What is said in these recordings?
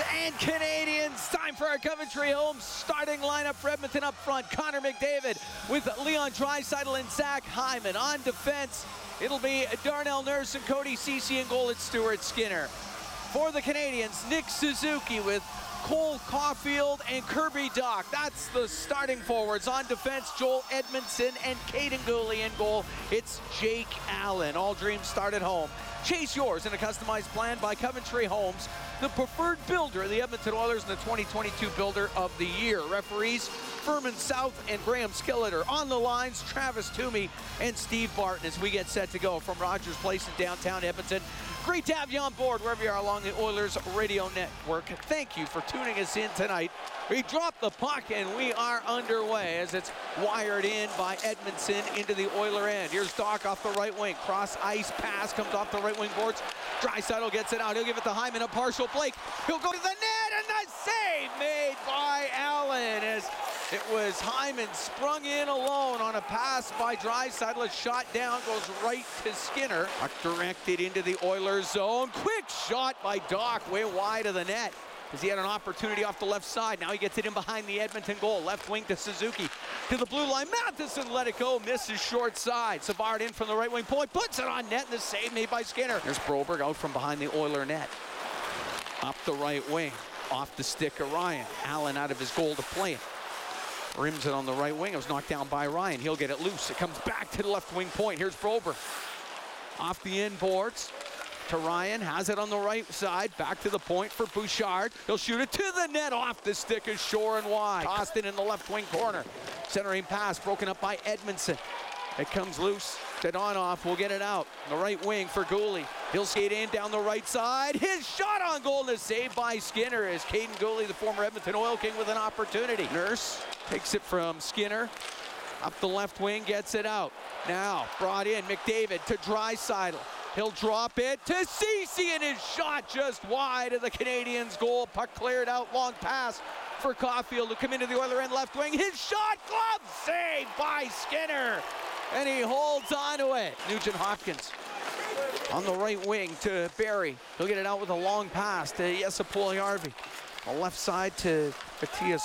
And Canadiens. Time for our Coventry home starting lineup for Edmonton up front. Connor McDavid with Leon Draisaitl and Zach Hyman on defense. It'll be Darnell Nurse and Cody Ceci and goal at Stuart Skinner. For the Canadiens, Nick Suzuki with Cole Caufield and Kirby Dach. That's the starting forwards. On defense, Joel Edmundson and Kaiden Guhle in goal. It's Jake Allen. All dreams start at home. Chase yours in a customized plan by Coventry Homes, the preferred builder of the Edmonton Oilers and the 2022 Builder of the Year. Referees Furman South and Graham Skilleter. On the lines, Travis Toomey and Steve Barton as we get set to go from Rogers Place in downtown Edmonton. Great to have you on board wherever you are along the Oilers radio network. Thank you for tuning us in tonight. We drop the puck and we are underway as it's wired in by Edmundson into the Oiler end. Here's Dach off the right wing. Cross ice pass comes off the right wing boards. Draisaitl gets it out. He'll give it to Hyman. A partial Blake. He'll go to the net and the save made by Allen as it was Hyman sprung in alone on a pass by Draisaitl. A shot down goes right to Skinner. Puck directed into the Oilers zone. Quick shot by Dach, way wide of the net as he had an opportunity off the left side. Now he gets it in behind the Edmonton goal. Left wing to Suzuki. To the blue line. Matheson let it go. Misses short side. Savard in from the right wing point. Puts it on net. And the save made by Skinner. There's Broberg out from behind the Oiler net. Up the right wing. Off the stick of Ryan. Allen out of his goal to play it. Rims it on the right wing. It was knocked down by Ryan. He'll get it loose. It comes back to the left wing point. Here's Broberg. Off the inboards to Ryan. Has it on the right side. Back to the point for Bouchard. He'll shoot it to the net off the stick is Shore and wide. Austin in the left wing corner. Centering pass broken up by Edmundson. It comes loose. Dadonov will get it out. The right wing for Guhle. He'll skate in down the right side. His shot on goal is saved by Skinner as Kaiden Guhle, the former Edmonton Oil King, with an opportunity. Nurse takes it from Skinner. Up the left wing, gets it out. Now brought in McDavid to Draisaitl. He'll drop it to Ceci and his shot just wide of the Canadiens' goal. Puck cleared out, long pass for Caufield to come into the Oiler end left wing. His shot, glove saved by Skinner, and he holds on to it. Nugent Hopkins on the right wing to Barrie. He'll get it out with a long pass to Puljujärvi. On the left side to Mattias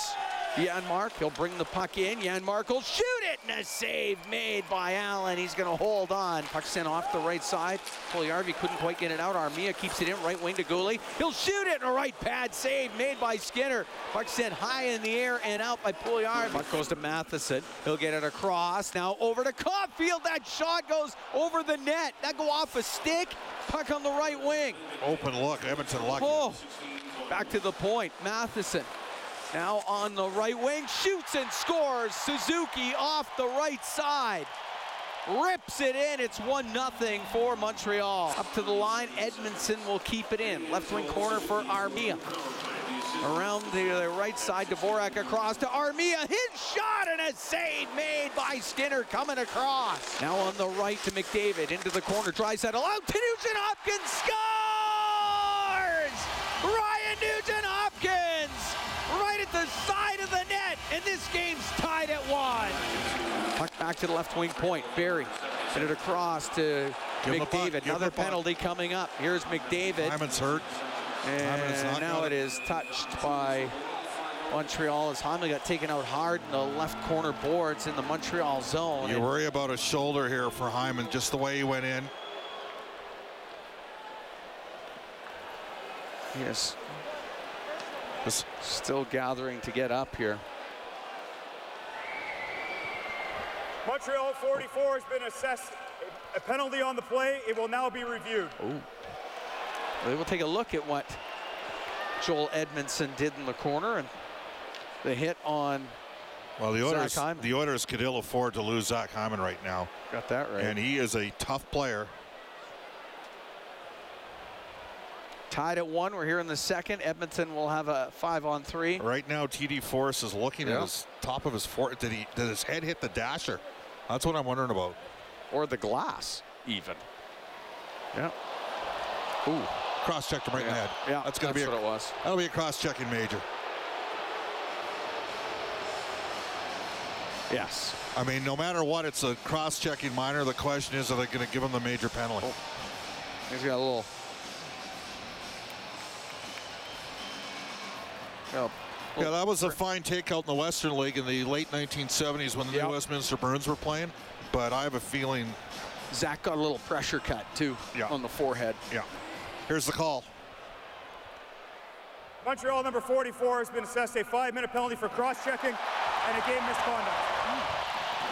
Janmark. He'll bring the puck in. Janmark will shoot it, and a save made by Allen. He's going to hold on. Puck sent off the right side. Puljujärvi couldn't quite get it out. Armia keeps it in right wing to Guhle. He'll shoot it in a right pad. Save made by Skinner. Puck sent high in the air and out by Puljujärvi. Puck goes to Matheson. He'll get it across. Now over to Caufield. That shot goes over the net. That go off a stick. Puck on the right wing. Open look. Edmonton lucky. Oh, back to the point. Matheson now on the right wing, shoots and scores. Suzuki off the right side. Rips it in. It's 1 0 for Montreal. Up to the line, Edmundson will keep it in. Left wing corner for Armia. Around the right side, Dvorak across to Armia. His shot and a save made by Skinner coming across. Now on the right to McDavid into the corner. Draisaitl out to Nugent Hopkins. Scores! Ryan Nugent the side of the net, and this game's tied at one. Puck back to the left wing point. Barrie sent it across to Give him the puck, McDavid. Another the puck. penalty coming up. Here's McDavid. Hyman's hurt. And not now it is touched by Montreal as Hyman got taken out hard in the left corner boards in the Montreal zone. You And worry about his shoulder here for Hyman, just the way he went in. he is This- still gathering to get up here. Montreal 44 has been assessed a penalty on the play. It will now be reviewed. They will take a look at what Joel Edmundson did in the corner and the hit on Well, the Zach Oilers, Hyman. the Oilers could ill afford to lose Zach Hyman right now, got that right. and he is a tough player. Tied at one. We're here in the second. Edmonton will have a five on three. Right now, TD Forrest is looking Yeah. at his top of his foot. Did he? Did his head hit the dasher? That's what I'm wondering about. Or the glass, even. Yeah. Ooh. Cross checked him right in the head. yeah, that's gonna that's be a, what it was. That'll be a cross checking major. Yes. I mean, no matter what, it's a cross checking minor. The question is, are they going to give him the major penalty? Oh. He's got a little Yeah, that was a fine takeout in the Western League in the late 1970s when the Yep. New Westminster Bruins were playing. But I have a feeling, Zach got a little pressure cut too Yeah. on the forehead. yeah. Here's the call. Montreal number 44 has been assessed a five-minute penalty for cross-checking and a game misconduct.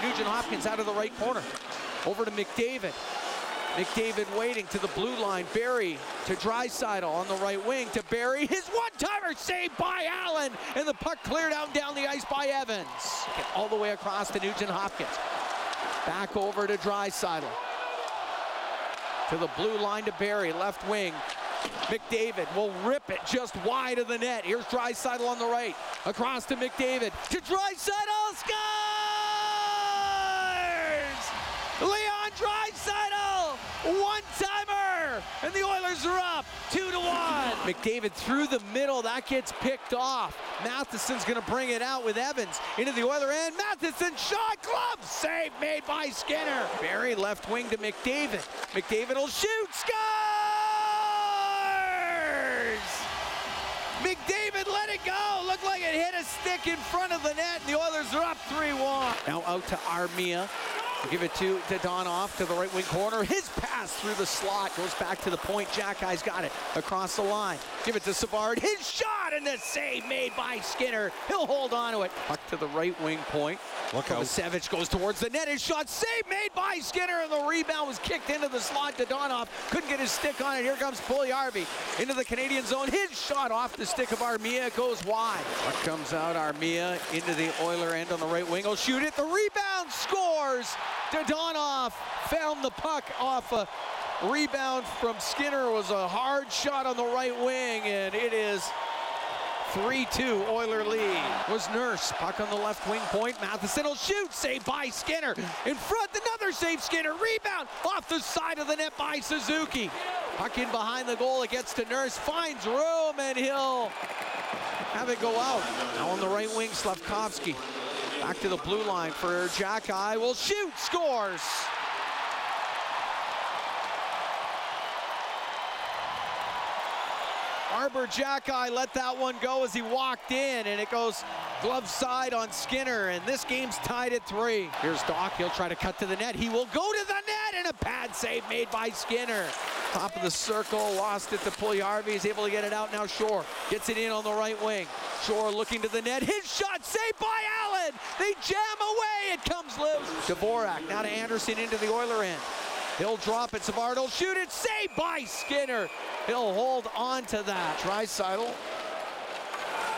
Nugent Hopkins out of the right corner. Over to McDavid. McDavid waiting to the blue line. Barrie to Draisaitl on the right wing to Barrie. His one-timer saved by Allen. And the puck cleared out down the ice by Evans. All the way across to Nugent Hopkins. Back over to Draisaitl. To the blue line to Barrie, left wing. McDavid will rip it just wide of the net. Here's Draisaitl on the right. Across to McDavid. To Draisaitl. Scores! Leon Draisaitl. One timer. And the Oilers are up two to one. McDavid through the middle. That gets picked off. Matheson's going to bring it out with Evans into the Oiler end. Matheson shot glove save made by Skinner. Barrie left wing to McDavid. McDavid will shoot. Scores! McDavid let it go. Looked like it hit a stick in front of the net, and the Oilers are up 3-1. Now out to Armia. Give it to, to Don off to the right wing corner. His pass through the slot goes back to the point. Xhekaj's got it across the line. Give it to Savard. His shot and the save made by Skinner. He'll hold on to it. To the right wing point. Look out. Kovacevic goes towards the net. His shot save made by Skinner, and the rebound was kicked into the slot to Dadonov. Couldn't get his stick on it. Here comes Puljujärvi into the Canadian zone. His shot off the stick of Armia goes wide. What comes out. Armia into the Oiler end on the right wing. He'll shoot it. The rebound scores. Dadonov found the puck off a rebound from Skinner. It was a hard shot on the right wing, and it is 3-2 Oiler lead. Was Nurse. Puck on the left wing point. Matheson will shoot. Saved by Skinner. In front, another save Skinner. Rebound off the side of the net by Suzuki. Puck in behind the goal. It gets to Nurse. Finds room and he'll have it go out. Now on the right wing, Slavkovsky. Back to the blue line for Xhekaj. Will shoot. Scores. Arber Xhekaj let that one go as he walked in, and it goes glove side on Skinner, and this game's tied at three. Here's Dach, he'll try to cut to the net. He will go to the net, and a pad save made by Skinner. Top of the circle, lost it to Puljujärvi. He's able to get it out now. Shore gets it in on the right wing. Shore looking to the net. His shot saved by Allen. They jam away. It comes loose. Dvorak now to Anderson into the Oiler end. He'll drop it. Savard will shoot it. Saved by Skinner. He'll hold on to that. Draisaitl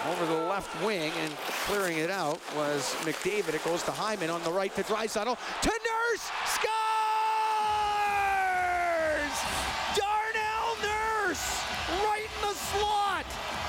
over the left wing and clearing it out was McDavid. It goes to Hyman on the right to Draisaitl. To Nurse. Scores! Darnell Nurse right in the slot.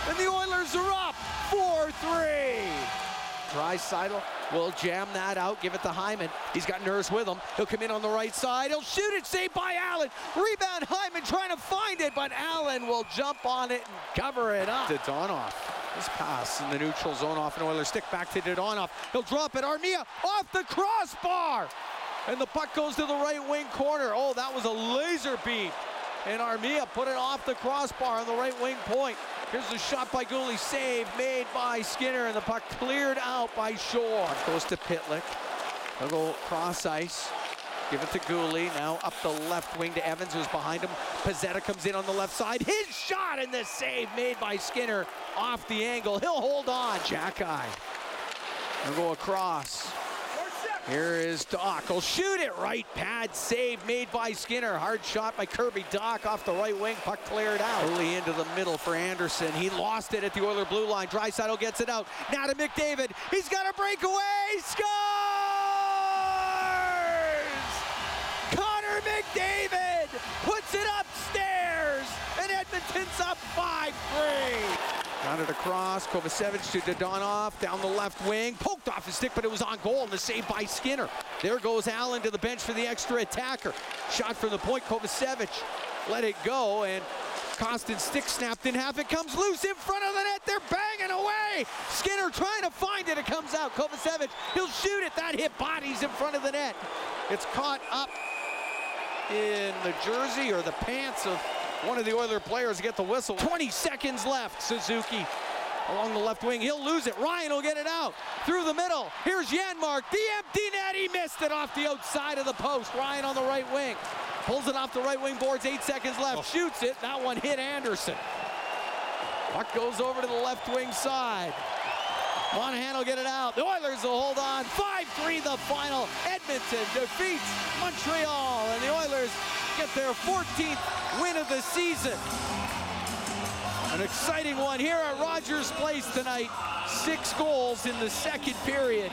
And the Oilers are up 4-3. Draisaitl will jam that out, give it to Hyman. He's got Nurse with him. He'll come in on the right side. He'll shoot it, saved by Allen. Rebound, Hyman trying to find it, but Allen will jump on it and cover it up. To Dadonov. This pass in the neutral zone off an Oilers stick back to Dadonov. He'll drop it. Armia off the crossbar. And the puck goes to the right wing corner. Oh, that was a laser beam. And Armia put it off the crossbar on the right wing point. Here's the shot by Guhle, save made by Skinner, and the puck cleared out by Shore. Goes to Pitlick. He'll go cross ice. Give it to Guhle. Now up the left wing to Evans, who's behind him. Pezzetta comes in on the left side. His shot and the save made by Skinner off the angle. He'll hold on. Xhekaj. He'll go across. Here is Dach. He'll shoot it right. Pad save made by Skinner. Hard shot by Kirby Dach off the right wing. Puck cleared out. Early into the middle for Anderson. He lost it at the Oiler blue line. Draisaitl gets it out. Now to McDavid. He's got a breakaway. Scores! Connor McDavid puts it upstairs. And Edmonton's up 5-3. Got it across. Kovacevic to Dadonov down the left wing. Poked off his stick, but it was on goal and the save by Skinner. There goes Allen to the bench for the extra attacker. Shot from the point. Kovacevic let it go and Costin stick snapped in half. It comes loose in front of the net. They're banging away. Skinner trying to find it. It comes out. Kovacevic, he'll shoot it. That hit bodies in front of the net. It's caught up in the jersey or the pants of one of the Oiler players get the whistle. 20 seconds left. Suzuki along the left wing. He'll lose it. Ryan will get it out through the middle. Here's Janmark. The empty net. He missed it off the outside of the post. Ryan on the right wing. Pulls it off the right wing boards. Eight seconds left. Oh. Shoots it. That one hit Anderson. Puck goes over to the left wing side. Monahan will get it out. The Oilers will hold on. 5-3 the final. Edmonton defeats Montreal, and the Oilers get their 14th win of the season. An exciting one here at Rogers Place tonight. Six goals in the second period.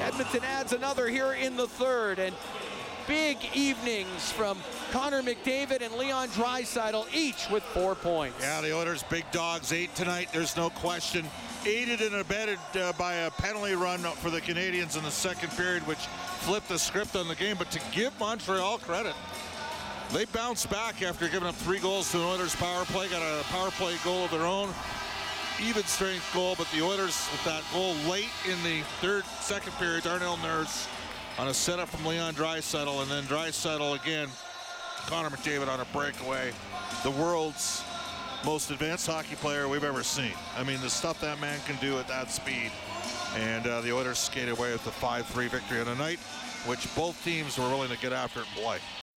Edmonton adds another here in the third. And big evenings from Connor McDavid and Leon Draisaitl, each with four points. Yeah, the Oilers big dogs eight tonight. There's no question. Aided and abetted uh, by a penalty run for the Canadiens in the second period, which flipped the script on the game. But to give Montreal credit, they bounced back after giving up three goals to the Oilers power play, got a power play goal of their own. Even strength goal, but the Oilers with that goal late in the third, second period, Darnell Nurse on a setup from Leon Draisaitl, and then Draisaitl again, Connor McDavid on a breakaway. The world's most advanced hockey player we've ever seen. I mean, the stuff that man can do at that speed. And uh, the Oilers skated away with the 5-3 victory on a night which both teams were willing to get after it play.